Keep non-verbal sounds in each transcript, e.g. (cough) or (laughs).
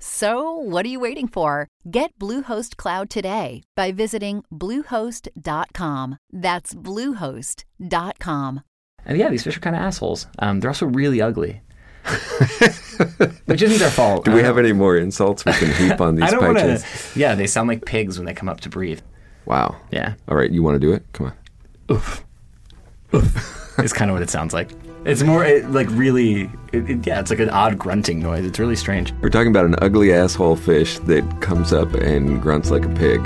So, what are you waiting for? Get Bluehost Cloud today by visiting Bluehost.com. That's Bluehost.com. And yeah, these fish are kind of assholes. Um, they're also really ugly. Which isn't their fault. Do we have any more insults we can heap on (laughs) these I don't want pigeons? to. Yeah, they sound like pigs when they come up to breathe. Wow. Yeah. All right, you want to do it? Come on. Oof. Oof. It's kind of what it sounds like. It's more it, like really, it, it- yeah, it's like an odd grunting noise. It's really strange. We're talking about an ugly asshole fish that comes up and grunts like a pig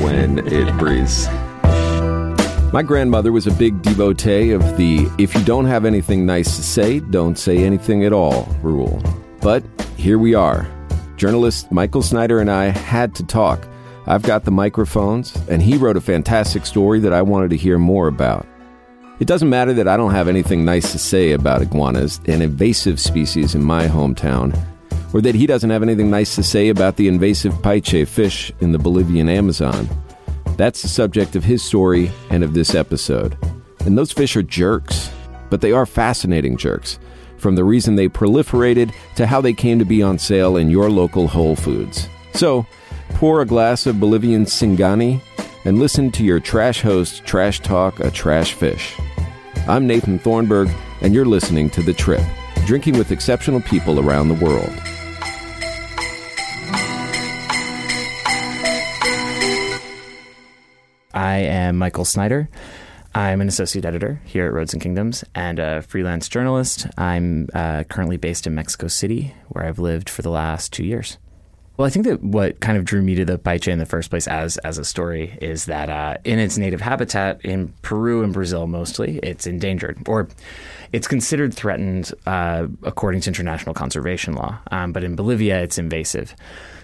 when (laughs) it breathes. My grandmother was a big devotee of the if you don't have anything nice to say, don't say anything at all rule. But here we are. Journalist Michael Snyder and I had to talk. I've got the microphones, and he wrote a fantastic story that I wanted to hear more about. It doesn't matter that I don't have anything nice to say about iguanas, an invasive species in my hometown, or that he doesn't have anything nice to say about the invasive paiche fish in the Bolivian Amazon. That's the subject of his story and of this episode. And those fish are jerks, but they are fascinating jerks, from the reason they proliferated to how they came to be on sale in your local Whole Foods. So, pour a glass of Bolivian Singani and listen to your trash host trash talk a trash fish. I'm Nathan Thornburgh, and you're listening to The Trip, drinking with exceptional people around the world. I am Michael Snyder. I'm an associate editor here at Roads and Kingdoms and a freelance journalist. I'm uh, currently based in Mexico City, where I've lived for the last two years. Well, I think that what kind of drew me to the Paiche in the first place as as a story is that uh, in its native habitat in Peru and Brazil mostly, it's endangered or it's considered threatened uh, according to international conservation law. Um, but in Bolivia, it's invasive.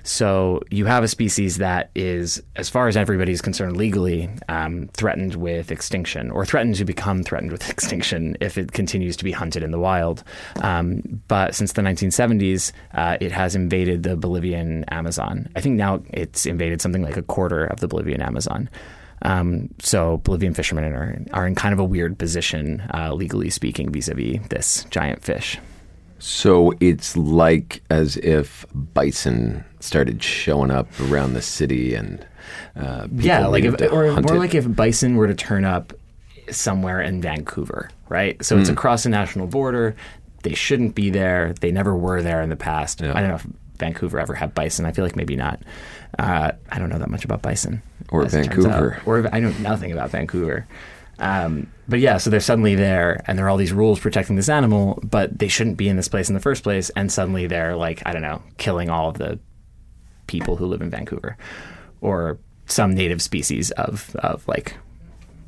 So you have a species that is, as far as everybody is concerned legally, um, threatened with extinction or threatened to become threatened with (laughs) extinction if it continues to be hunted in the wild. Um, but since the 1970s, uh, it has invaded the Bolivian Amazon. I think now it's invaded something like a quarter of the Bolivian Amazon. Um, so Bolivian fishermen are, are in kind of a weird position, uh, legally speaking, vis-a-vis this giant fish. So it's like as if bison started showing up around the city and uh, people yeah, like if, or more it. like if bison were to turn up somewhere in Vancouver, right? So it's across a national border. They shouldn't be there. They never were there in the past. Yeah. I don't know if Vancouver ever had bison. I feel like maybe not. Uh, I don't know that much about bison. Or as it turns Vancouver. Or I know nothing about Vancouver. Um, but yeah, so they're suddenly there, and there are all these rules protecting this animal, but they shouldn't be in this place in the first place. And suddenly they're like, I don't know, killing all of the people who live in Vancouver, or some native species of of like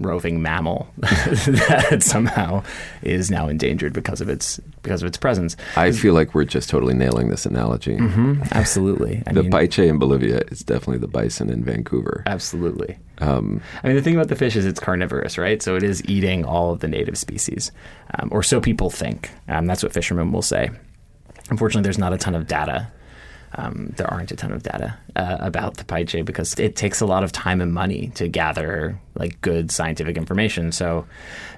roving mammal (laughs) that somehow is now endangered because of its because of its presence. I feel like we're just totally nailing this analogy. Mm-hmm. Absolutely, (laughs) The mean, paiche in Bolivia is definitely the bison in Vancouver. absolutely. Um, I mean, the thing about the fish is it's carnivorous, right? So it is eating all of the native species, um, or so people think. Um, that's what fishermen will say. Unfortunately, there's not a ton of data. Um, there aren't a ton of data uh, about the paiche because it takes a lot of time and money to gather like good scientific information. So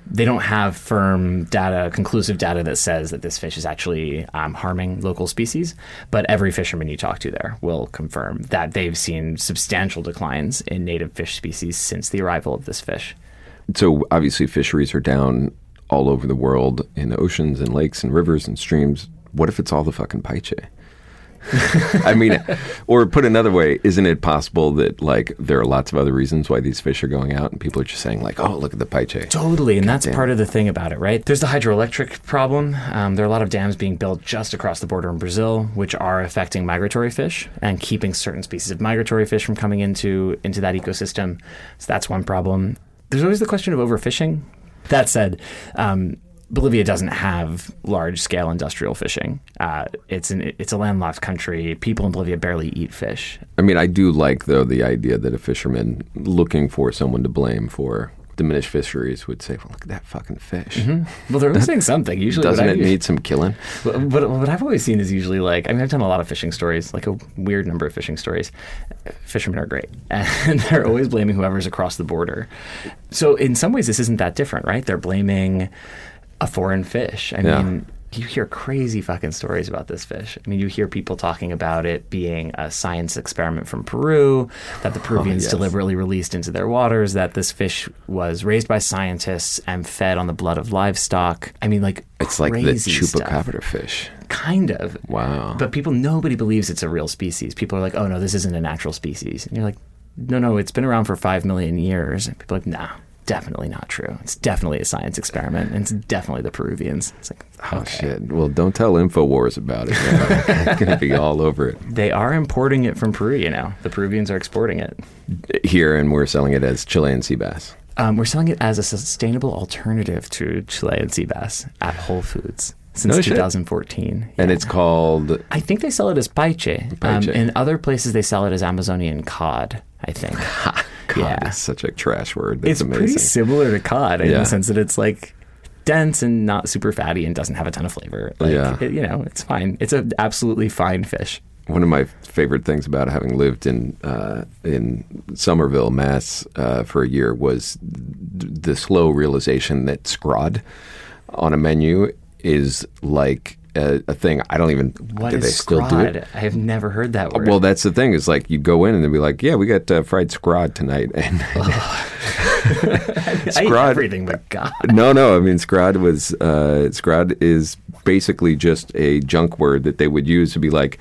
they don't have firm data, conclusive data that says that this fish is actually um, harming local species. But every fisherman you talk to there will confirm that they've seen substantial declines in native fish species since the arrival of this fish. so obviously fisheries are down all over the world in oceans and lakes and rivers and streams. What if it's all the fucking paiche? (laughs) I mean, or put another way, isn't it possible that like there are lots of other reasons why these fish are going out, and people are just saying like, "Oh, look at the paiche." Totally, and that's part of the thing about it, right? There's the hydroelectric problem. Um, there are a lot of dams being built just across the border in Brazil, which are affecting migratory fish and keeping certain species of migratory fish from coming into into that ecosystem. So that's one problem. There's always the question of overfishing. That said. Um, Bolivia doesn't have large scale industrial fishing. Uh, it's an it's a landlocked country. People in Bolivia barely eat fish. I mean, I do like though the idea that a fisherman looking for someone to blame for diminished fisheries would say, "Well, look at that fucking fish. Well, they're (laughs) missing something. Usually, Doesn't it need some killing?" But, but what I've always seen is usually like I mean I've done a lot of fishing stories, like a weird number of fishing stories. Fishermen are great, (laughs) and they're always blaming whoever's across the border. So in some ways, this isn't that different, right? They're blaming a foreign fish. I Yeah. mean. You hear crazy fucking stories about this fish. I mean, you hear people talking about it being a science experiment from Peru that the oh, Peruvians yes. deliberately released into their waters, that this fish was raised by scientists and fed on the blood of livestock. I mean, like, It's like the crazy stuff. chupacabra fish. Kind of. Wow. But people, nobody believes it's a real species. People are like, oh no, this isn't a natural species. And you're like, no, no, it's been around for five million years. And people are like, no, definitely not true. It's definitely a science experiment. And it's definitely the Peruvians. It's like, Oh shit! Well, don't tell Infowars about it. (laughs) it's gonna be all over it They are importing it from Peru, you know. The Peruvians are exporting it. here, and we're selling it as Chilean sea bass. Um, we're selling it as a sustainable alternative to Chilean sea bass at Whole Foods since No shit. 2014. And it's called I think they sell it as paiche. Um, in other places, they sell it as Amazonian cod. I think. (laughs) cod Yeah. it's such a trash word. That's it's amazing. pretty similar to cod in Yeah. the sense that it's like dense and not super fatty and doesn't have a ton of flavor. Like, Yeah. it- you know, it's fine. It's an absolutely fine fish. One of my favorite things about having lived in uh, in Somerville, Mass, uh, for a year was th- the slow realization that scrod on a menu is like a, a thing. I don't even. What do is they still do it? scrod? I have never heard that word. Well, that's the thing. Is like you go in and they'll be like, "Yeah, we got uh, fried scrod tonight," (laughs) and (laughs) (laughs) scrod- everything but God. no, no. I mean, scrod was uh, scrod is basically just a junk word that they would use to be like,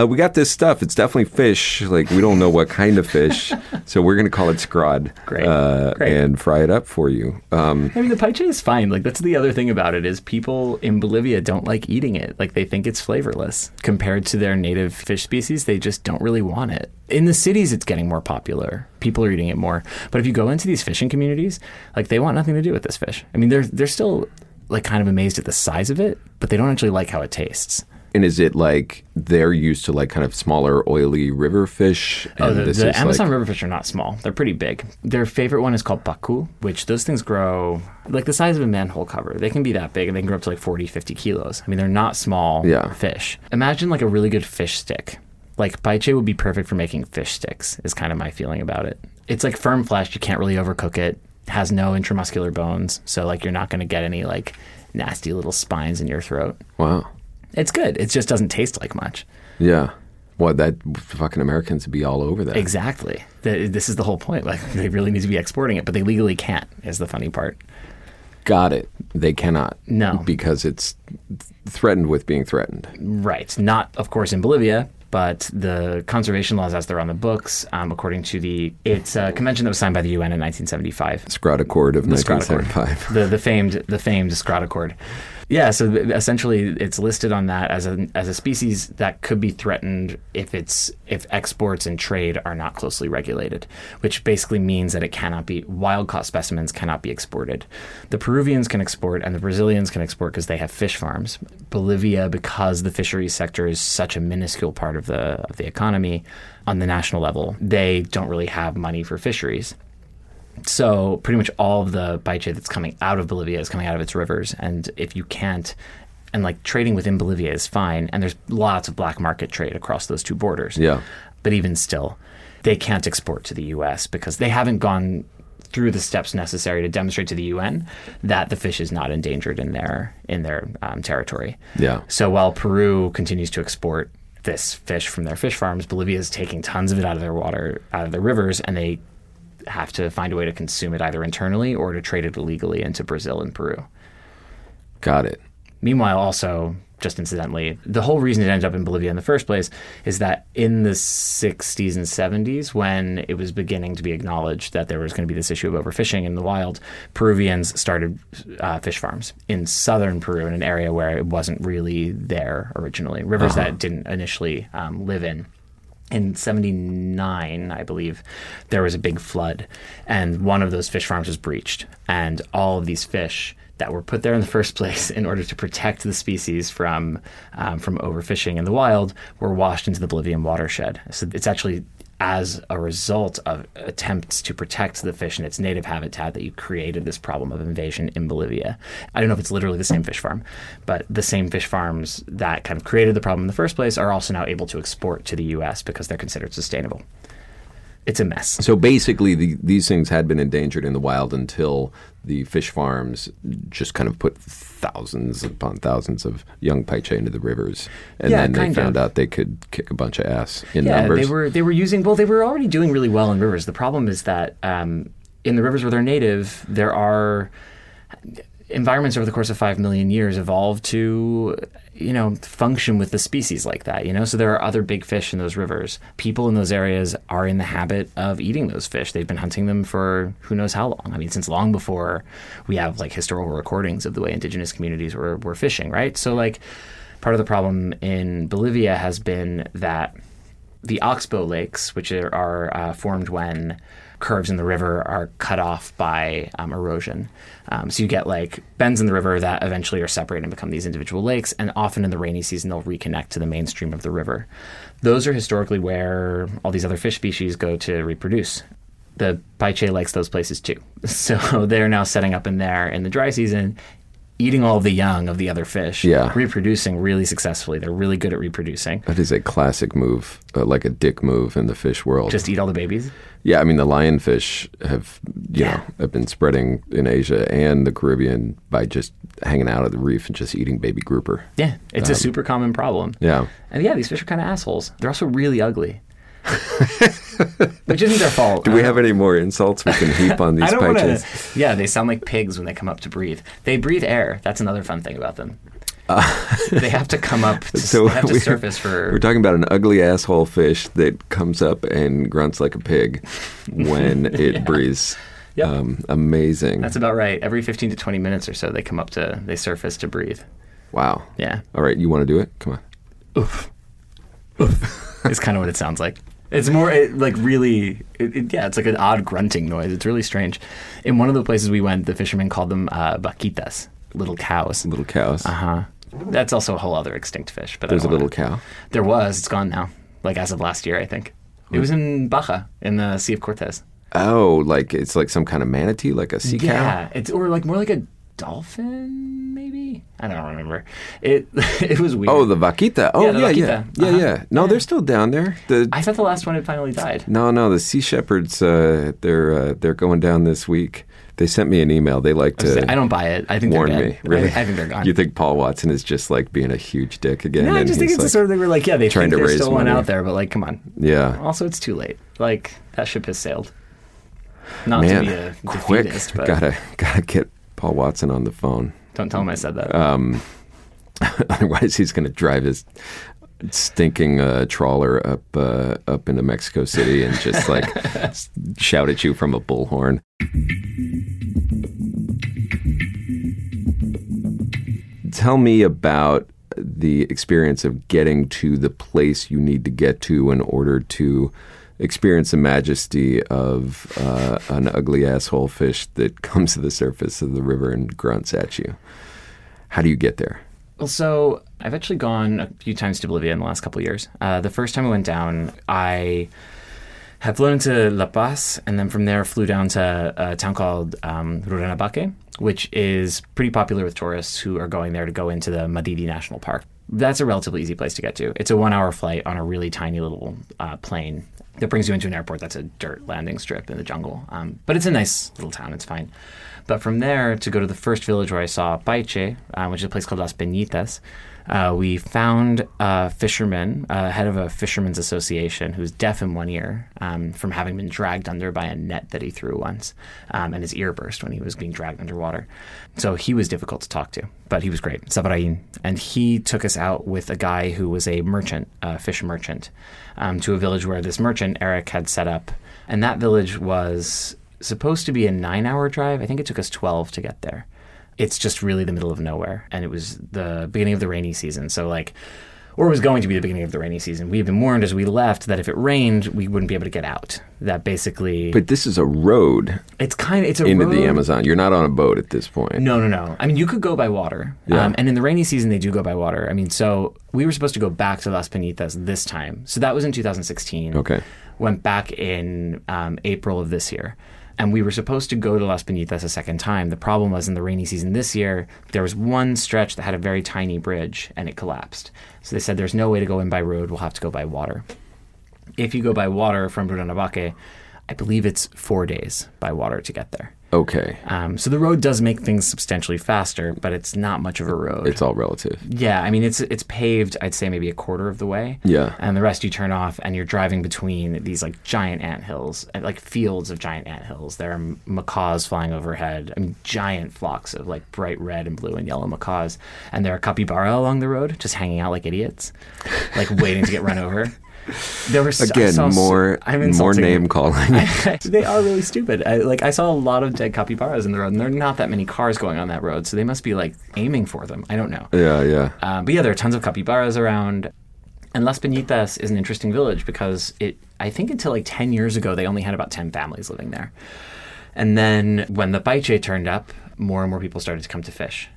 uh, "We got this stuff. It's definitely fish. Like we don't know what kind of fish, (laughs) so we're going to call it scrod, Great. Uh, Great. and fry it up for you." Um, I mean, the paiche is fine. Like that's the other thing about it is people in Bolivia don't like eating it. Like they think it's flavorless compared to their native fish species. They just don't really want it. In the cities, it's getting more popular. People are eating it more. But if you go into these fishing communities, like they want nothing to do with this fish. I mean, they're they're still like kind of amazed at the size of it, but they don't actually like how it tastes. And is it like they're used to like kind of smaller, oily river fish? Oh, the, the Amazon like, river fish are not small. They're pretty big. Their favorite one is called pacu, which those things grow like the size of a manhole cover. They can be that big and they can grow up to like 40, 50 kilos. I mean, they're not small Yeah. fish. Imagine like a really good fish stick. Like paiche would be perfect for making fish sticks, is kind of my feeling about it. It's like firm flesh. You can't really overcook it. Has no intramuscular bones. So, like, you're not going to get any like nasty little spines in your throat. wow, It's good. It just doesn't taste like much. yeah. Well, that fucking Americans would be all over that. Exactly. The, this is the whole point. Like they really need to be exporting it, but they legally can't. Is the funny part. Got it. They cannot. No. because it's threatened with being threatened. Right. Not, of course, in Bolivia, but the conservation laws as they're on the books, um, according to the it's a convention that was signed by the UN in 1975. Scrod Accord of The Scrod 1975. the the famed the famed Scrod Accord. Yeah, so essentially, it's listed on that as a as a species that could be threatened if it's if exports and trade are not closely regulated, which basically means that it cannot be wild caught specimens cannot be exported. The Peruvians can export and the Brazilians can export because they have fish farms. Bolivia, because the fisheries sector is such a minuscule part of the of the economy on the national level, they don't really have money for fisheries. So pretty much all of the paiche that's coming out of Bolivia is coming out of its rivers, and if you can't, and like trading within Bolivia is fine, and there's lots of black market trade across those two borders. Yeah. but even still, they can't export to the U.S. because they haven't gone through the steps necessary to demonstrate to the UN that the fish is not endangered in their in their um, territory. Yeah. So while Peru continues to export this fish from their fish farms, Bolivia is taking tons of it out of their water, out of their rivers, and they have to find a way to consume it either internally or to trade it illegally into Brazil and Peru. Got it. Meanwhile, also just incidentally. The whole reason it ended up in Bolivia in the first place is that in the 60s and 70s, when it was beginning to be acknowledged that there was going to be this issue of overfishing in the wild, Peruvians started uh, fish farms in southern Peru in an area where it wasn't really there originally, rivers that didn't initially um, live in in 79 i believe there was a big flood and one of those fish farms was breached. And all of these fish that were put there in the first (laughs) place in order to protect the species from um, from overfishing in the wild were washed into the bolivian watershed. So it's actually as a result of attempts to protect the fish in its native habitat that you created this problem of invasion in Bolivia. I don't know if it's literally the same fish farm, but the same fish farms that kind of created the problem in the first place are also now able to export to the US because they're considered sustainable. It's a mess. So basically, the, these things had been endangered in the wild until the fish farms just kind of put thousands upon thousands of young paiche into the rivers, and Yeah, then they found of. out they could kick a bunch of ass in yeah, numbers. they were they were using well, they were already doing really well in rivers. The problem is that um, in the rivers where they're native, there are environments over the course of five million years evolved to you know function with the species like that you know? So there are other big fish in those rivers. People in those areas are in the habit of eating those fish. They've been hunting them for who knows how long. I mean since long before we have like historical recordings of the way indigenous communities were, were fishing right? So like part of the problem in bolivia has been that the oxbow lakes, which are, uh, formed when curves in the river are cut off by um, erosion. Um, so you get like bends in the river that eventually are separated and become these individual lakes, and often in the rainy season they'll reconnect to the mainstream of the river. Those are historically where all these other fish species go to reproduce. The Paiche likes those places too. (laughs) So they're now setting up in there in the dry season, eating all the young of the other fish, Yeah. reproducing really successfully. They're really good at reproducing. that is a classic move, uh, like a dick move in the fish world. Just eat all the babies. yeah, I mean the lionfish have you Yeah. know have been spreading in Asia and the Caribbean by just hanging out at the reef and just eating baby grouper. Yeah, it's a super common problem. Yeah. And yeah, these fish are kind of assholes. They're also really ugly. (laughs) Which isn't their fault. Do we have any more insults we can heap on (laughs) these don't Wanna, Yeah, they sound like pigs when they come up to breathe. They breathe air. That's another fun thing about them. they have to come up. (laughs) To, So they have to surface for. We're talking about an ugly asshole fish that comes up and grunts like a pig when it breathes. Yep. Um, amazing. That's about right. Every 15 to 20 minutes or so, they come up to. They surface to breathe. wow. Yeah, All right, you want to do it? Come on. oof, oof. it's kind of what it sounds like. It's more it, like really, it, it- yeah. It's like an odd grunting noise. It's really strange. In one of the places we went, the fishermen called them uh, vaquitas, little cows. Little cows. Uh huh. That's also a whole other extinct fish. But There's a little wanna- cow. There was. It's gone now. Like as of last year, I think. It was in Baja in the Sea of Cortez. Oh, like it's like some kind of manatee, like a sea cow. Yeah, it's or like more like a dolphin, maybe. I don't remember. It (laughs) it was weird. Oh, the vaquita. Oh, Yeah, yeah, yeah, yeah, Uh-huh. yeah. No, they're still down there. The I thought the last one had finally died. no, no, the sea shepherds. Uh, they're uh, they're going down this week. They sent me an email. They like to. I don't buy it. I think warn they're me. Really? I, I think they're gone. You think Paul Watson is just like being a huge dick again? no, I just think it's the like, sort of thing where like, yeah, they trying think to there's still one out there, but like, come on. Yeah. Also, it's too late. Like that ship has sailed. Not Man, to be a quick. defeatist, but Gotta gotta get Paul Watson on the phone. don't tell him I said that. Um, (laughs) otherwise, he's going to drive his stinking uh, trawler up uh, up into Mexico City and just like (laughs) shout at you from a bullhorn. Tell me about the experience of getting to the place you need to get to in order to experience the majesty of uh, an ugly asshole fish that (laughs) comes to the surface of the river and grunts at you. How do you get there? Well, so I've actually gone a few times to Bolivia in the last couple of years. Uh, the first time I went down, I had flown into La Paz, and then from there flew down to a town called um, Rurrenabaque, which is pretty popular with tourists who are going there to go into the Madidi National Park. That's a relatively easy place to get to. It's a one-hour flight on a really tiny little uh, plane that brings you into an airport that's a dirt landing strip in the jungle. Um, but it's a nice little town. It's fine. But from there to go to the first village where I saw Paiche, uh, which is a place called Las Peñitas, Uh, we found a fisherman, uh, head of a fisherman's association, who's deaf in one ear um, from having been dragged under by a net that he threw once, um, and his ear burst when he was being dragged underwater. So he was difficult to talk to, but he was great, Sabarain. And he took us out with a guy who was a merchant, a fish merchant, um, to a village where this merchant, Eric, had set up. And that village was supposed to be a nine hour drive. I think it took us 12 to get there it's just really the middle of nowhere. And it was the beginning of the rainy season. So, like, or it was going to be the beginning of the rainy season. We had been warned as we left that if it rained, we wouldn't be able to get out. That basically. But this is a road it's kind of it's a into road. the Amazon. You're not on a boat at this point. No, no, no. I mean, you could go by water. Yeah. Um, and in the rainy season, they do go by water. I mean, so we were supposed to go back to Las Penitas this time. So that was in 2016. Okay. Went back in um, April of this year. And we were supposed to go to Las Penitas a second time. The problem was in the rainy season this year, there was one stretch that had a very tiny bridge and it collapsed. So they said there's no way to go in by road. We'll have to go by water. If you go by water from Rurrenabaque, I believe it's four days by water to get there. Okay. Um, so the road does make things substantially faster, but it's not much of a road. It's all relative. yeah, I mean it's it's paved. I'd say maybe a quarter of the way. Yeah. and the rest you turn off, and you're driving between these like giant ant hills, like fields of giant ant hills. There are macaws flying overhead. I mean, giant flocks of like bright red and blue and yellow macaws, and there are capybara along the road, just hanging out like idiots, like waiting to get run over. (laughs) There were s- I Again, saw more I'm more name calling. (laughs) they are really stupid. I, like I saw a lot of dead capybaras in the road, and there are not that many cars going on that road, so they must be like aiming for them. I don't know. yeah, yeah. Um, but yeah, there are tons of capybaras around. And Las Penitas is an interesting village because it, I think until like 10 years ago, they only had about 10 families living there. And then when the Paiche turned up, more and more people started to come to fish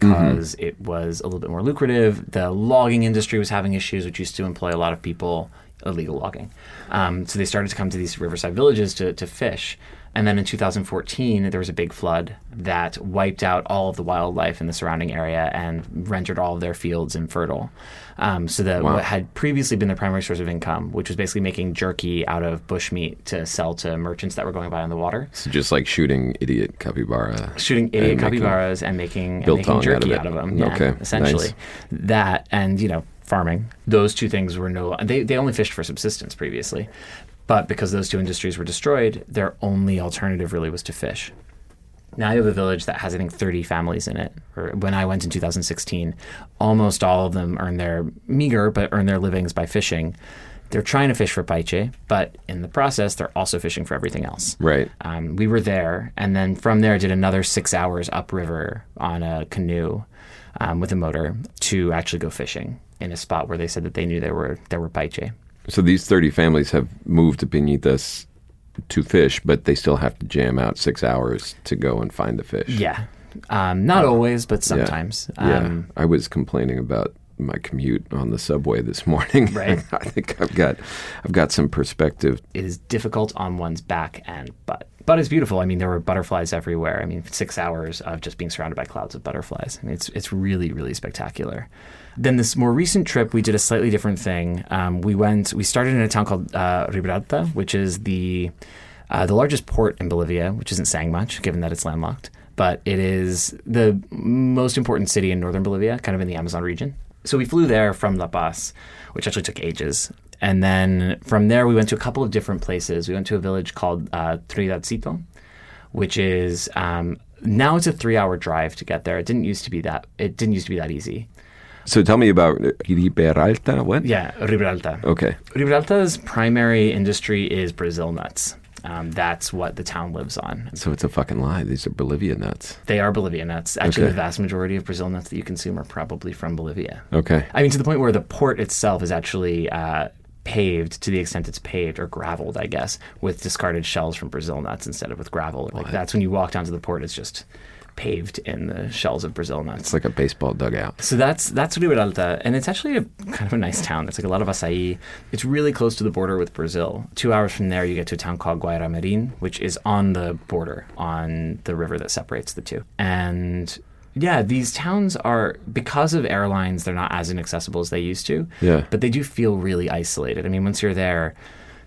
because it was a little bit more lucrative. The logging industry was having issues, which used to employ a lot of people, illegal logging. Um, so they started to come to these riverside villages to, to fish. And then in 2014, there was a big flood that wiped out all of the wildlife in the surrounding area and rendered all of their fields infertile. Um, so that Wow. what had previously been their primary source of income, which was basically making jerky out of bushmeat to sell to merchants that were going by on the water, So just like shooting idiot capybara. shooting idiot making capybaras and making, and making jerky out out of of, them. Yeah, Okay, essentially nice. that and you know farming. Those two things were no. They they only fished for subsistence previously, but because those two industries were destroyed, their only alternative really was to fish. Now you have a village that has I think 30 families in it. Or when I went in 2016, almost all of them earn their meager but earn their livings by fishing. They're trying to fish for paiche, but in the process, they're also fishing for everything else. Right. Um, we were there, and then from there did another six hours upriver on a canoe um, with a motor to actually go fishing in a spot where they said that they knew there were there were paiche. So these 30 families have moved to Penitas to fish, but they still have to jam out six hours to go and find the fish. Yeah, um, not always, but sometimes. Yeah. Um, I was complaining about my commute on the subway this (laughs) morning. Right. (laughs) I think I've got I've got some perspective. it is difficult on one's back and butt. But it's beautiful. I mean, there were butterflies everywhere. I mean, six hours of just being surrounded by clouds of butterflies. I mean, it's it's really really spectacular. Then this more recent trip, we did a slightly different thing. Um, we went. We started in a town called uh, which is the uh, the largest port in Bolivia, which isn't saying much given that it's landlocked. But it is the most important city in northern Bolivia, kind of in the Amazon region. So we flew there from La Paz, which actually took ages. And then from there, we went to a couple of different places. We went to a village called uh, Trinidadcito, which is um, now it's a three-hour drive to get there. It didn't used to be that. It didn't used to be that easy. So tell me about Riberalta. What? Yeah, Riberalta. Okay. Riberalta's primary industry is Brazil nuts. Um, that's what the town lives on. So it's a fucking lie. These are Bolivia nuts. They are Bolivia nuts. Actually, Okay. the vast majority of Brazil nuts that you consume are probably from Bolivia. Okay. I mean, to the point where the port itself is actually uh, paved to the extent it's paved or graveled, I guess, with discarded shells from Brazil nuts instead of with gravel. Like that's when you walk down to the port, it's just paved in the shells of Brazil nuts. It's like a baseball dugout. So that's that's Riberalta, and it's actually a kind of a nice town. It's like a lot of acai. It's really close to the border with Brazil. Two hours from there, you get to a town called Guayaramerin, which is on the border on the river that separates the two. And yeah, these towns are because of airlines, they're not as inaccessible as they used to. Yeah. but they do feel really isolated. I mean, once you're there.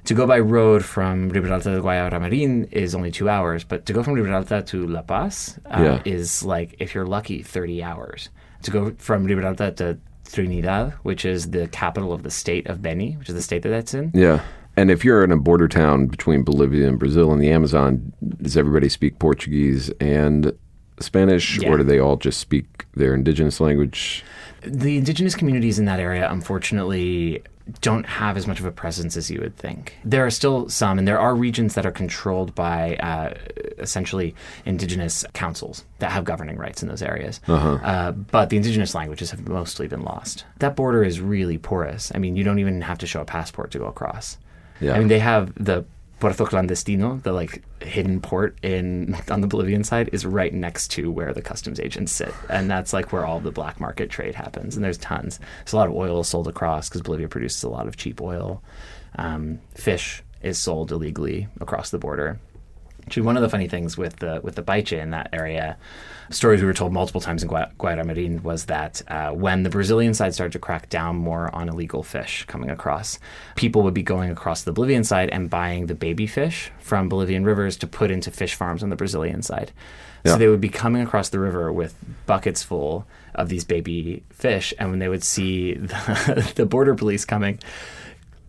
To go by road from Riberalta to Guayaramerin is only two hours, but to go from Riberalta to La Paz uh, Yeah. is like, if you're lucky, 30 hours. To go from Riberalta to Trinidad, which is the capital of the state of Beni, which is the state that that's in. Yeah. And if you're in a border town between Bolivia and Brazil in the Amazon, does everybody speak Portuguese and Spanish, Yeah. or do they all just speak their indigenous language? The indigenous communities in that area, unfortunately, don't have as much of a presence as you would think. There are still some, and there are regions that are controlled by uh, essentially indigenous councils that have governing rights in those areas. Uh, but the indigenous languages have mostly been lost. That border is really porous. I mean, you don't even have to show a passport to go across. Yeah. I mean, they have the Puerto Clandestino, the like hidden port in (laughs) on the Bolivian side, is right next to where the customs agents sit, and that's like where all the black market trade happens. And there's tons. There's a lot of oil sold across because Bolivia produces a lot of cheap oil. Um, fish is sold illegally across the border. Actually, one of the funny things with the with the paiche in that area, stories we were told multiple times in Gua- Guayaquil was that uh, when the Brazilian side started to crack down more on illegal fish coming across, people would be going across the Bolivian side and buying the baby fish from Bolivian rivers to put into fish farms on the Brazilian side. Yeah. So they would be coming across the river with buckets full of these baby fish, and when they would see (laughs) the, the border police coming,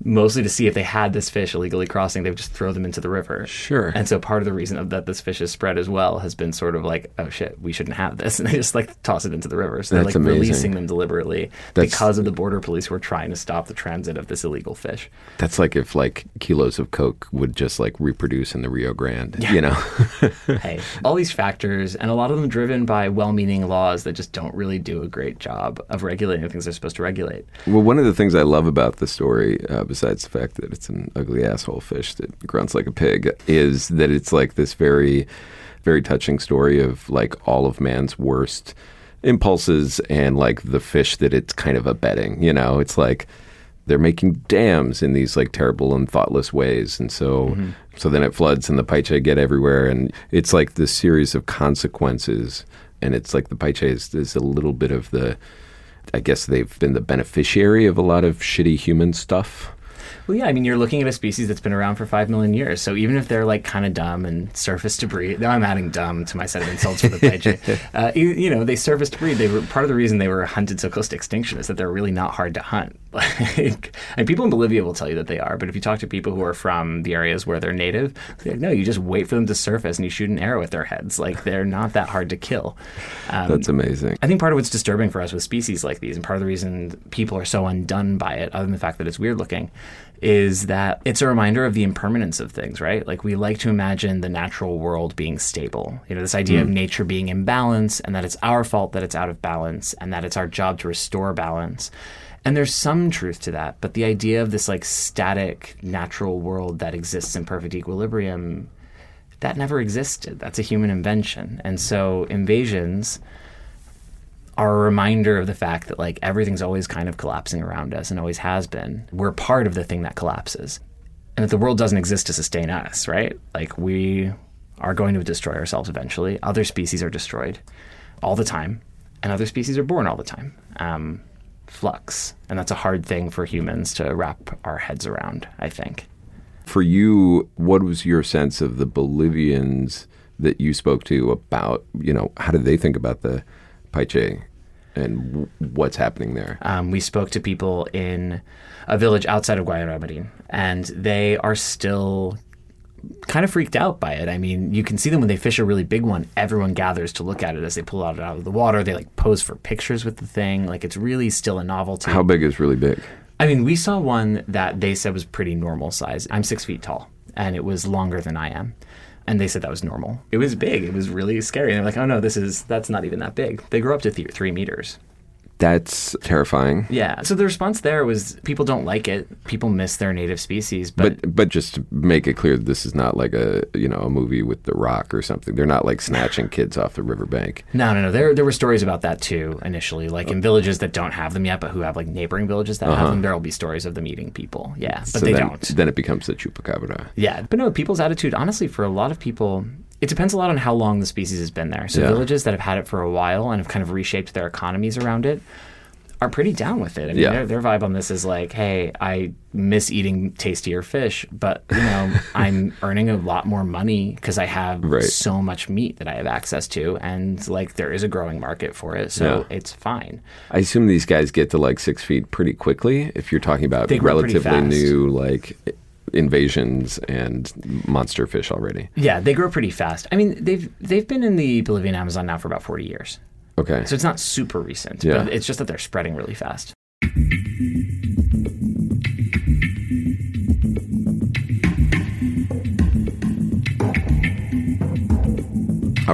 mostly to see if they had this fish illegally crossing, they would just throw them into the river. Sure. And so part of the reason of that this fish is spread as well has been sort of like, oh shit, we shouldn't have this, (laughs) and they just like toss it into the river. So they're like amazing. releasing them deliberately That's- because of the border police who are trying to stop the transit of this illegal fish. That's like if like kilos of coke would just like reproduce in the Rio Grande, you know? (laughs) (laughs) hey, all these factors, and a lot of them driven by well-meaning laws that just don't really do a great job of regulating the things they're supposed to regulate. Well, one of the things I love about the story, uh, besides the fact that it's an ugly asshole fish that grunts like a pig, is that it's like this very, very touching story of like all of man's worst impulses and like the fish that it's kind of abetting. You know, it's like they're making dams in these like terrible and thoughtless ways, and so mm-hmm. so then it floods and the paiche get everywhere, and it's like this series of consequences. And it's like the paiche is, is a little bit of the I guess they've been the beneficiary of a lot of shitty human stuff. Well, yeah, I mean, you're looking at a species that's been around for five million years. So even if they're like kind of dumb and surface to breed, now I'm adding dumb to my set of insults for the (laughs) paiche. uh, you, you know, they surface to breed. They were part of the reason they were hunted so close to extinction is that they're really not hard to hunt. Like, and people in Bolivia will tell you that they are, but if you talk to people who are from the areas where they're native, they're like, no, you just wait for them to surface and you shoot an arrow at their heads. Like they're not that hard to kill. Um, That's amazing. I think part of what's disturbing for us with species like these, and part of the reason people are so undone by it, other than the fact that it's weird looking, is that it's a reminder of the impermanence of things, right? Like we like to imagine the natural world being stable. You know, this idea of nature being in balance and that it's our fault that it's out of balance and that it's our job to restore balance. And there's some truth to that, but the idea of this like static natural world that exists in perfect equilibrium that never existed. That's a human invention. And so invasions are a reminder of the fact that like everything's always kind of collapsing around us and always has been. We're part of the thing that collapses. And that the world doesn't exist to sustain us, right? Like we are going to destroy ourselves eventually. Other species are destroyed all the time, and other species are born all the time. Um, flux. And that's a hard thing for humans to wrap our heads around, I think. For you, what was your sense of the Bolivians that you spoke to about, you know, how did they think about the Paiche and w- what's happening there? Um, we spoke to people in a village outside of Guayaramerin, and they are still kind of freaked out by it. I mean, you can see them when they fish a really big one. Everyone gathers to look at it as they pull it out of the water. They like pose for pictures with the thing. Like it's really still a novelty. How big is really big? I mean, we saw one that they said was pretty normal size. I'm six feet tall, and it was longer than I am. And they said that was normal. It was big. It was really scary. And they're like, "Oh no, this is that's not even that big." They grow up to th- three meters. That's terrifying. Yeah. So the response there was people don't like it. People miss their native species, but, But but just to make it clear, this is not like a you know a movie with The Rock or something. They're not like snatching kids off the riverbank. no, no, no. There there were stories about that too initially, like in villages that don't have them yet, but who have like neighboring villages that have uh-huh. them. There will be stories of them eating people. Yeah, but so they then, don't. Then it becomes the chupacabra. Yeah, but no, people's attitude, honestly, for a lot of people, it depends a lot on how long the species has been there. So Yeah. villages that have had it for a while and have kind of reshaped their economies around it are pretty down with it. I mean, Yeah. their, their vibe on this is like, hey, I miss eating tastier fish, but you know, (laughs) I'm earning a lot more money because I have Right. so much meat that I have access to, and like there is a growing market for it, so Yeah. it's fine. I assume these guys get to like six feet pretty quickly if you're talking about They relatively new like invasions and monster fish already. Yeah, they grow pretty fast. I mean, they've they've been in the Bolivian Amazon now for about 40 years. Okay. So it's not super recent, Yeah. but it's just that they're spreading really fast.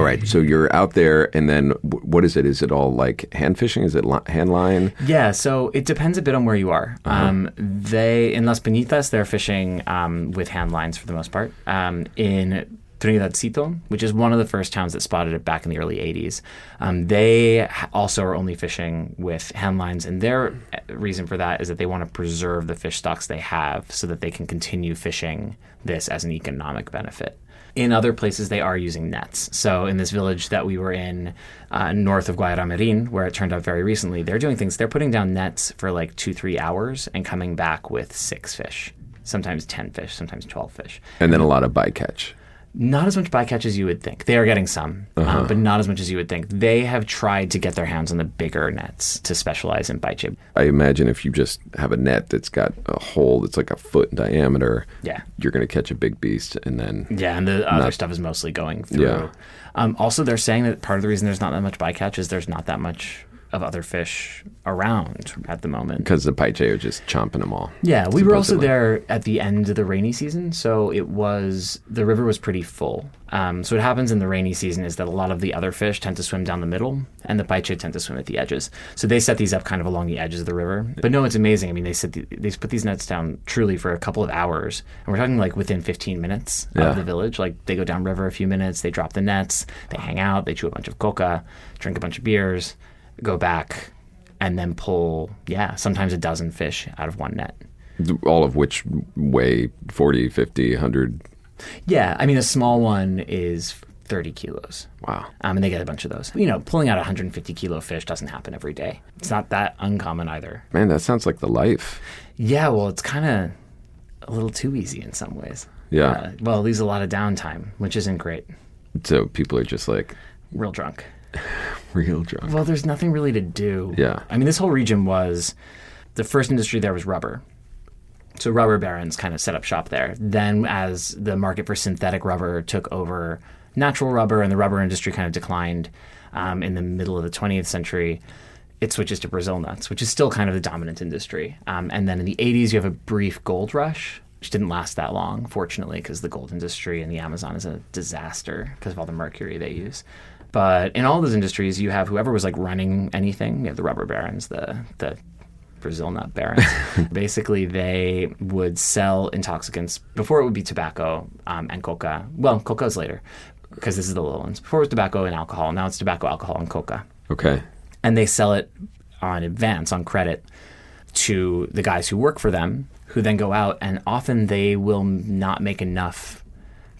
All right. So you're out there, and then what is it? Is it all like hand fishing? Is it li- hand line? Yeah, so it depends a bit on where you are. Uh-huh. Um, they in Las Penitas, they're fishing um, with hand lines for the most part. Um, in Trinidadcito, which is one of the first towns that spotted it back in the early 80s, um, they also are only fishing with hand lines, and their uh, reason for that is that they want to preserve the fish stocks they have so that they can continue fishing this as an economic benefit. In other places, they are using nets. So, in this village that we were in uh, north of Guayaramerin, where it turned out very recently, they're doing things. They're putting down nets for like two, three hours and coming back with six fish, sometimes 10 fish, sometimes 12 fish. And then a lot of bycatch. Not as much bycatch as you would think. They are getting some, Uh-huh. um, but not as much as you would think. They have tried to get their hands on the bigger nets to specialize in paiche. I imagine if you just have a net that's got a hole that's like a foot in diameter, Yeah. you're going to catch a big beast, and then Yeah, and the other stuff is mostly going through. Yeah. Um, also, they're saying that part of the reason there's not that much bycatch is there's not that much of other fish around at the moment. because the paiche are just chomping them all. Yeah, we were also there at the end of the rainy season, so it was the river was pretty full. Um, so what happens in the rainy season is that a lot of the other fish tend to swim down the middle, and the paiche tend to swim at the edges. So they set these up kind of along the edges of the river. But no, it's amazing. I mean, they set the, they put these nets down truly for a couple of hours, and we're talking like within 15 minutes Yeah. of the village. Like they go down river a few minutes, they drop the nets, they hang out, they chew a bunch of coca, drink a bunch of beers, go back, and then pull yeah sometimes a dozen fish out of one net. All of which weigh 40, 50, 100. Yeah, I mean, a small one is 30 kilos. Wow. Um, and they get a bunch of those. You know, pulling out 150 kilo fish doesn't happen every day. It's not that uncommon either. Man, that sounds like the life. Yeah, well, it's kind of a little too easy in some ways. Yeah. Uh, well, it leaves a lot of downtime, which isn't great. So people are just like Real drunk. (laughs) real drunk. Well, there's nothing really to do. Yeah. I mean, this whole region was the first industry there was rubber. So rubber barons kind of set up shop there. Then, as the market for synthetic rubber took over natural rubber and the rubber industry kind of declined um, in the middle of the 20th century, it switches to Brazil nuts, which is still kind of the dominant industry. Um, and then in the 80s, you have a brief gold rush, which didn't last that long, fortunately, because the gold industry in the Amazon is a disaster because of all the mercury they use. But in all those industries, you have whoever was like running anything. You have the rubber barons, the the Brazil nut barons. (laughs) Basically, they would sell intoxicants before it would be tobacco um, and coca. Well, coca is later because this is the little ones. Before it was tobacco and alcohol. Now it's tobacco, alcohol, and coca Okay. and they sell it on advance on credit to the guys who work for them who then go out and often they will not make enough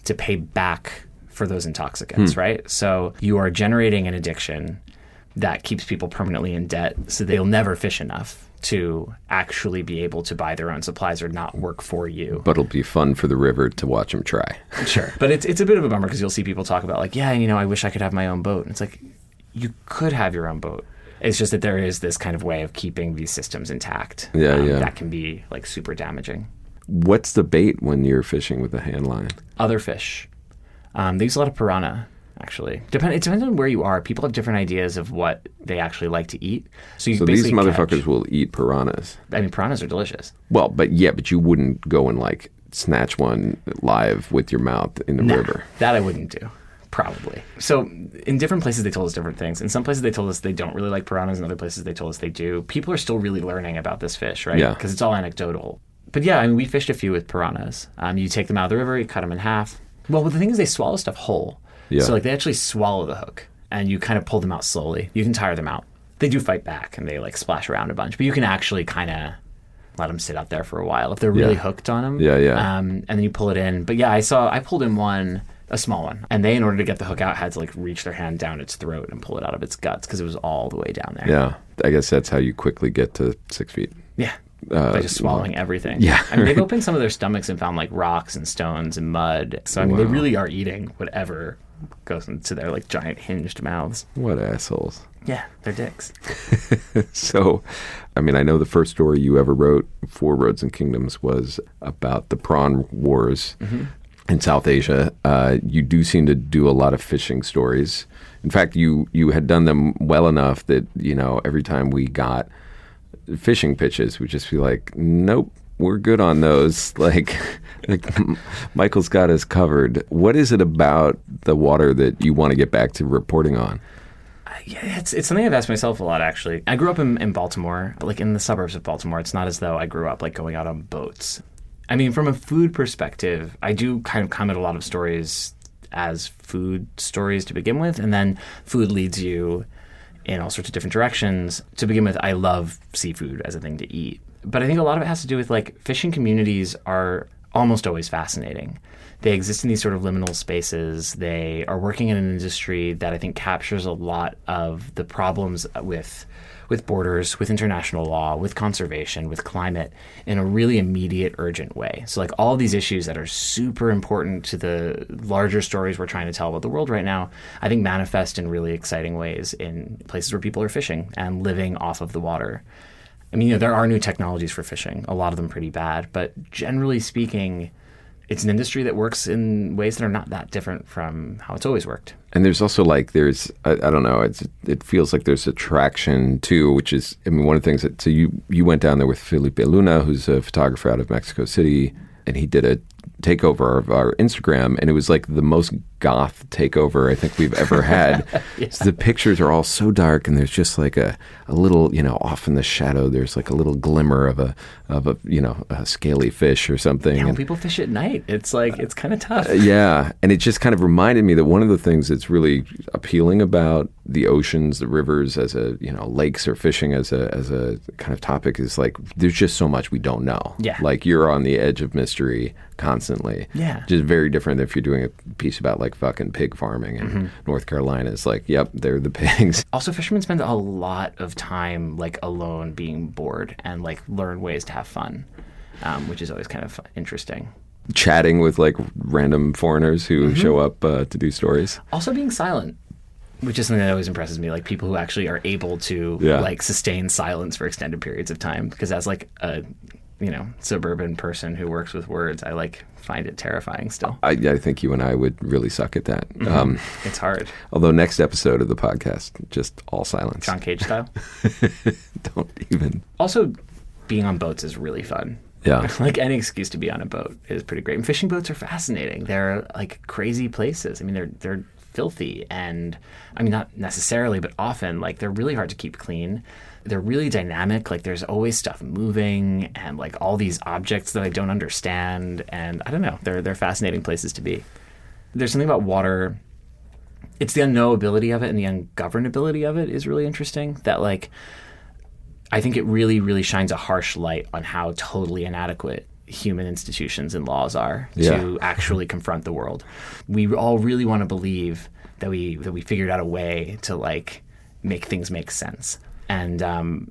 to pay back for those intoxicants right so you are generating an addiction that keeps people permanently in debt so they'll never fish enough to actually be able to buy their own supplies or not work for you But it'll be fun for the river to watch them try. (laughs) Sure. But it's it's a bit of a bummer because you'll see people talk about like, yeah, you know, I wish I could have my own boat. And it's like you could have your own boat. It's just that there is this kind of way of keeping these systems intact. um, Yeah, yeah. That can be like super damaging. What's the bait when you're fishing with a hand line? Other fish. Um, they use a lot of piranha, actually. Depend, it depends on where you are. People have different ideas of what they actually like to eat. So you So these motherfuckers catch- will eat piranhas. I mean, piranhas are delicious. Well, but yeah, but you wouldn't go and like snatch one live with your mouth in the Nah, river. That I wouldn't do. Probably. So in different places they told us different things. In some places they told us they don't really like piranhas. In other places they told us they do. People are still really learning about this fish, right? Yeah. Because it's all anecdotal. But yeah, I mean, we fished a few with piranhas. Um, you take them out of the river, you cut them in half. Well, the thing is they swallow stuff whole. Yeah. So like they actually swallow the hook, and you kind of pull them out slowly. You can tire them out. They do fight back, and they like splash around a bunch. But you can actually kind of let them sit out there for a while if they're really Yeah. hooked on them. Yeah, yeah. Um, and then you pull it in. But yeah, I saw I pulled in one a small one. And they, in order to get the hook out, had to like reach their hand down its throat and pull it out of its guts because it was all the way down there. Yeah, I guess that's how you quickly get to six feet. Yeah. Uh, By just swallowing everything. Yeah. I mean, they've (laughs) opened some of their stomachs and found like rocks and stones and mud. So, I mean, they really are eating whatever goes into their like giant hinged mouths. What assholes. Yeah, they're dicks. (laughs) So, I mean, I know the first story you ever wrote for Roads and Kingdoms was about the prawn wars in South Asia. Uh, you do seem to do a lot of fishing stories. In fact, you you had done them well enough that you know every time we got fishing pitches, we'd just be like, "Nope, we're good on those." (laughs) Like, like (laughs) Michael's got us covered. What is it about the water that you want to get back to reporting on? Yeah, it's it's something I've asked myself a lot actually. I grew up in, in Baltimore, like in the suburbs of Baltimore. It's not as though I grew up like going out on boats. I mean, from a food perspective, I do kind of comment a lot of stories as food stories to begin with, and then food leads you in all sorts of different directions. To begin with, I love seafood as a thing to eat. But I think a lot of it has to do with like fishing communities are almost always fascinating. They exist in these sort of liminal spaces. They are working in an industry that I think captures a lot of the problems with with borders, with international law, with conservation, with climate in a really immediate, urgent way. So like all these issues that are super important to the larger stories we're trying to tell about the world right now, I think manifest in really exciting ways in places where people are fishing and living off of the water. I mean, you know, there are new technologies for fishing, a lot of them pretty bad, but generally speaking, it's an industry that works in ways that are not that different from how it's always worked. And there's also like there's I, I don't know it's it feels like there's attraction too, which is I mean one of the things that so you you went down there with Felipe Luna, who's a photographer out of Mexico City, and he did a takeover of our Instagram, and it was like the most goth takeover I think we've ever had. (laughs) So the pictures are all so dark, and there's just like a, a little, you know, off in the shadow. There's like a little glimmer of a of a you know a scaly fish or something. Yeah, when and- people fish at night, it's like it's kind of tough. Uh, yeah, and it just kind of reminded me that one of the things that's really appealing about the oceans, the rivers, as a you know lakes or fishing as a as a kind of topic is like there's just so much we don't know. Yeah. like you're on the edge of mystery constantly. Yeah. just very different if you're doing a piece about like fucking pig farming in Mm-hmm. North Carolina. It's like, yep, they're the (laughs) pigs. Also, fishermen spend a lot of time like alone, being bored, and like learn ways to have fun, um, which is always kind of interesting. Chatting with like random foreigners who Mm-hmm. show up uh, to do stories. Also, being silent, which is something that always impresses me. Like people who actually are able to Yeah. like sustain silence for extended periods of time. Because as like a you know suburban person who works with words, I like find it terrifying. Still, I, I think you and I would really suck at that. Um, it's hard. although next episode of the podcast, just all silence. John Cage style. (laughs) Don't even. also, being on boats is really fun. Yeah. (laughs) like any excuse to be on a boat is pretty great. And fishing boats are fascinating. They're like crazy places. I mean, they're they're filthy and I mean not necessarily, but often like they're really hard to keep clean. They're really dynamic. Like there's always stuff moving and like all these objects that I don't understand. And I don't know. They're they're fascinating places to be. There's something about water. It's the unknowability of it and the ungovernability of it is really interesting. That like I think it really, really shines a harsh light on how totally inadequate human institutions and laws are Yeah. to actually confront the world. We all really want to believe that we that we figured out a way to like make things make sense, and um,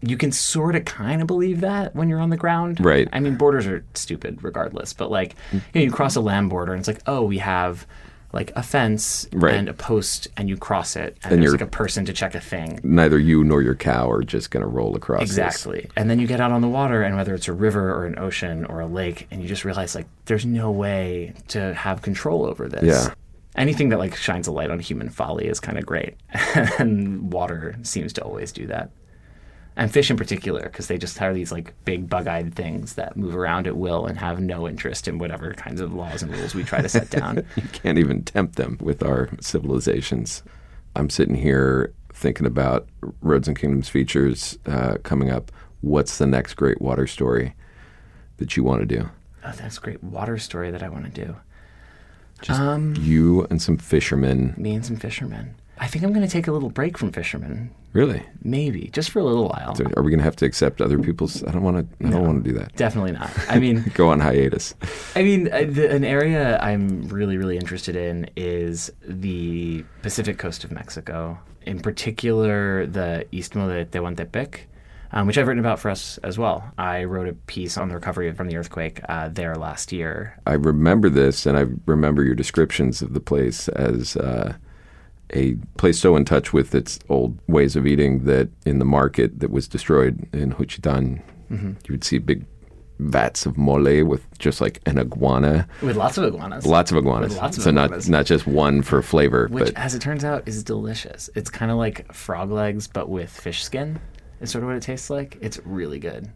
you can sort of kind of believe that when you're on the ground. Right. I mean, borders are stupid regardless, but like you, know, you cross a land border and it's like, oh, we have like a fence Right. and a post, and you cross it, and, And there's like a person to check a thing. Neither you nor your cow are just going to roll across. this. Exactly. And then you get out on the water, and whether it's a river or an ocean or a lake, and you just realize like there's no way to have control over this. Yeah. Anything that like shines a light on human folly is kind of great, (laughs) and water seems to always do that. And fish in particular, because they just are these like big bug-eyed things that move around at will and have no interest in whatever kinds of laws and rules we try to set down. (laughs) You can't even tempt them with our civilizations. I'm sitting here thinking about Roads and Kingdoms features uh, coming up. What's the next great water story that you want to do? oh, that's a great water story that I want to do. Just you and some fishermen. Me and some fishermen. I think I'm going to take a little break from fishermen. Really? Maybe just for a little while. So are we going to have to accept other people's? I don't want to. I don't want to do that. Definitely not. I mean, (laughs) Go on hiatus. I mean, uh, the, an area I'm really, really interested in is the Pacific coast of Mexico, in particular the Istmo de Tehuantepec, um, which I've written about for us as well. I wrote a piece on the recovery from the earthquake uh, there last year. I remember this, and I remember your descriptions of the place as uh, a place so in touch with its old ways of eating that in the market that was destroyed in Juchitan, you would see big vats of mole with just like an iguana, With lots of iguanas. lots of iguanas. With lots of so iguanas. not not just one for flavor, Which, but as it turns out, is delicious. It's kind of like frog legs, but with fish skin. Is sort of what it tastes like. It's really good.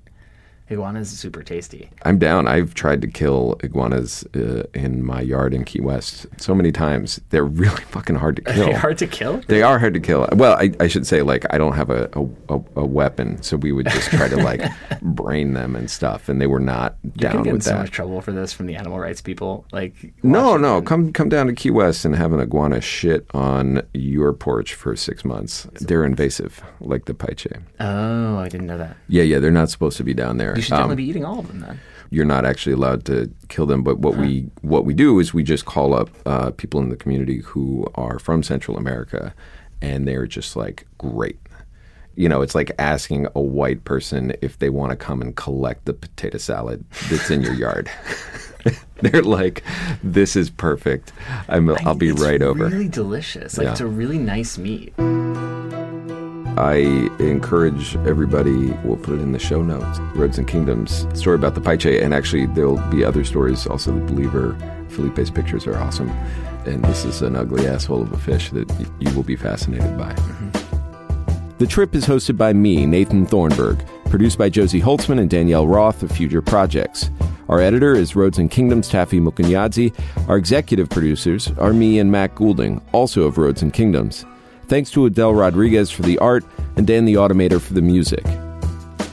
Iguana is super tasty. I'm down. I've tried to kill iguanas uh, in my yard in Key West so many times. They're (laughs) really fucking hard to (laughs) kill. They're hard to kill. They are hard to kill. Well, I, I should say, like, I don't have a, a, a, weapon, so we would just try to, (laughs) like, brain them and stuff, and they were not You're down get with so that. much trouble for this from the animal rights people. Like, no, no, come come down to Key West and have an iguana shit on your porch for six months. They're invasive, like the paiche. Oh, I didn't know that. Yeah, yeah, they're not supposed to be down there. Should Um, definitely be eating all of them then. you're not actually allowed to kill them. But what we what we do is we just call up uh, people in the community who are from Central America, and they're just like great. You know, it's like asking a white person if they want to come and collect the potato salad that's in your yard. (laughs) they're like, "This is perfect. I'm, I'll be right over." Really delicious. Like Yeah. it's a really nice meat. I encourage everybody, we'll put it in the show notes, Roads and Kingdoms story about the Paiche. And actually, there'll be other stories. Also, The Believer, Felipe's pictures are awesome. And this is an ugly asshole of a fish that you will be fascinated by. Mm-hmm. The trip is hosted by me, Nathan Thornburgh, produced by Josie Holtzman and Danielle Roth of Future Projects. Our editor is Roads and Kingdoms Taffy Mukunyadzi. Our executive producers are me and Matt Goulding, also of Roads and Kingdoms. Thanks to Adele Rodriguez for the art and Dan the Automator for the music.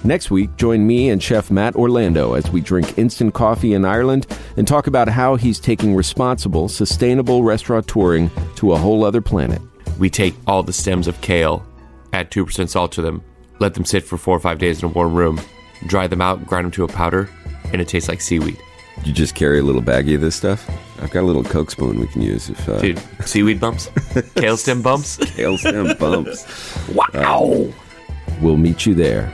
Next week, join me and Chef Matt Orlando as we drink instant coffee in Ireland and talk about how he's taking responsible, sustainable restaurateuring to a whole other planet. We take all the stems of kale, add 2% salt to them, let them sit for four or five days in a warm room, dry them out, grind them to a powder, and it tastes like seaweed. You just carry a little baggie of this stuff? I've got a little Coke spoon we can use if uh, Dude, seaweed bumps? (laughs) kale stem bumps? kale stem bumps. (laughs) Wow! We'll meet you there.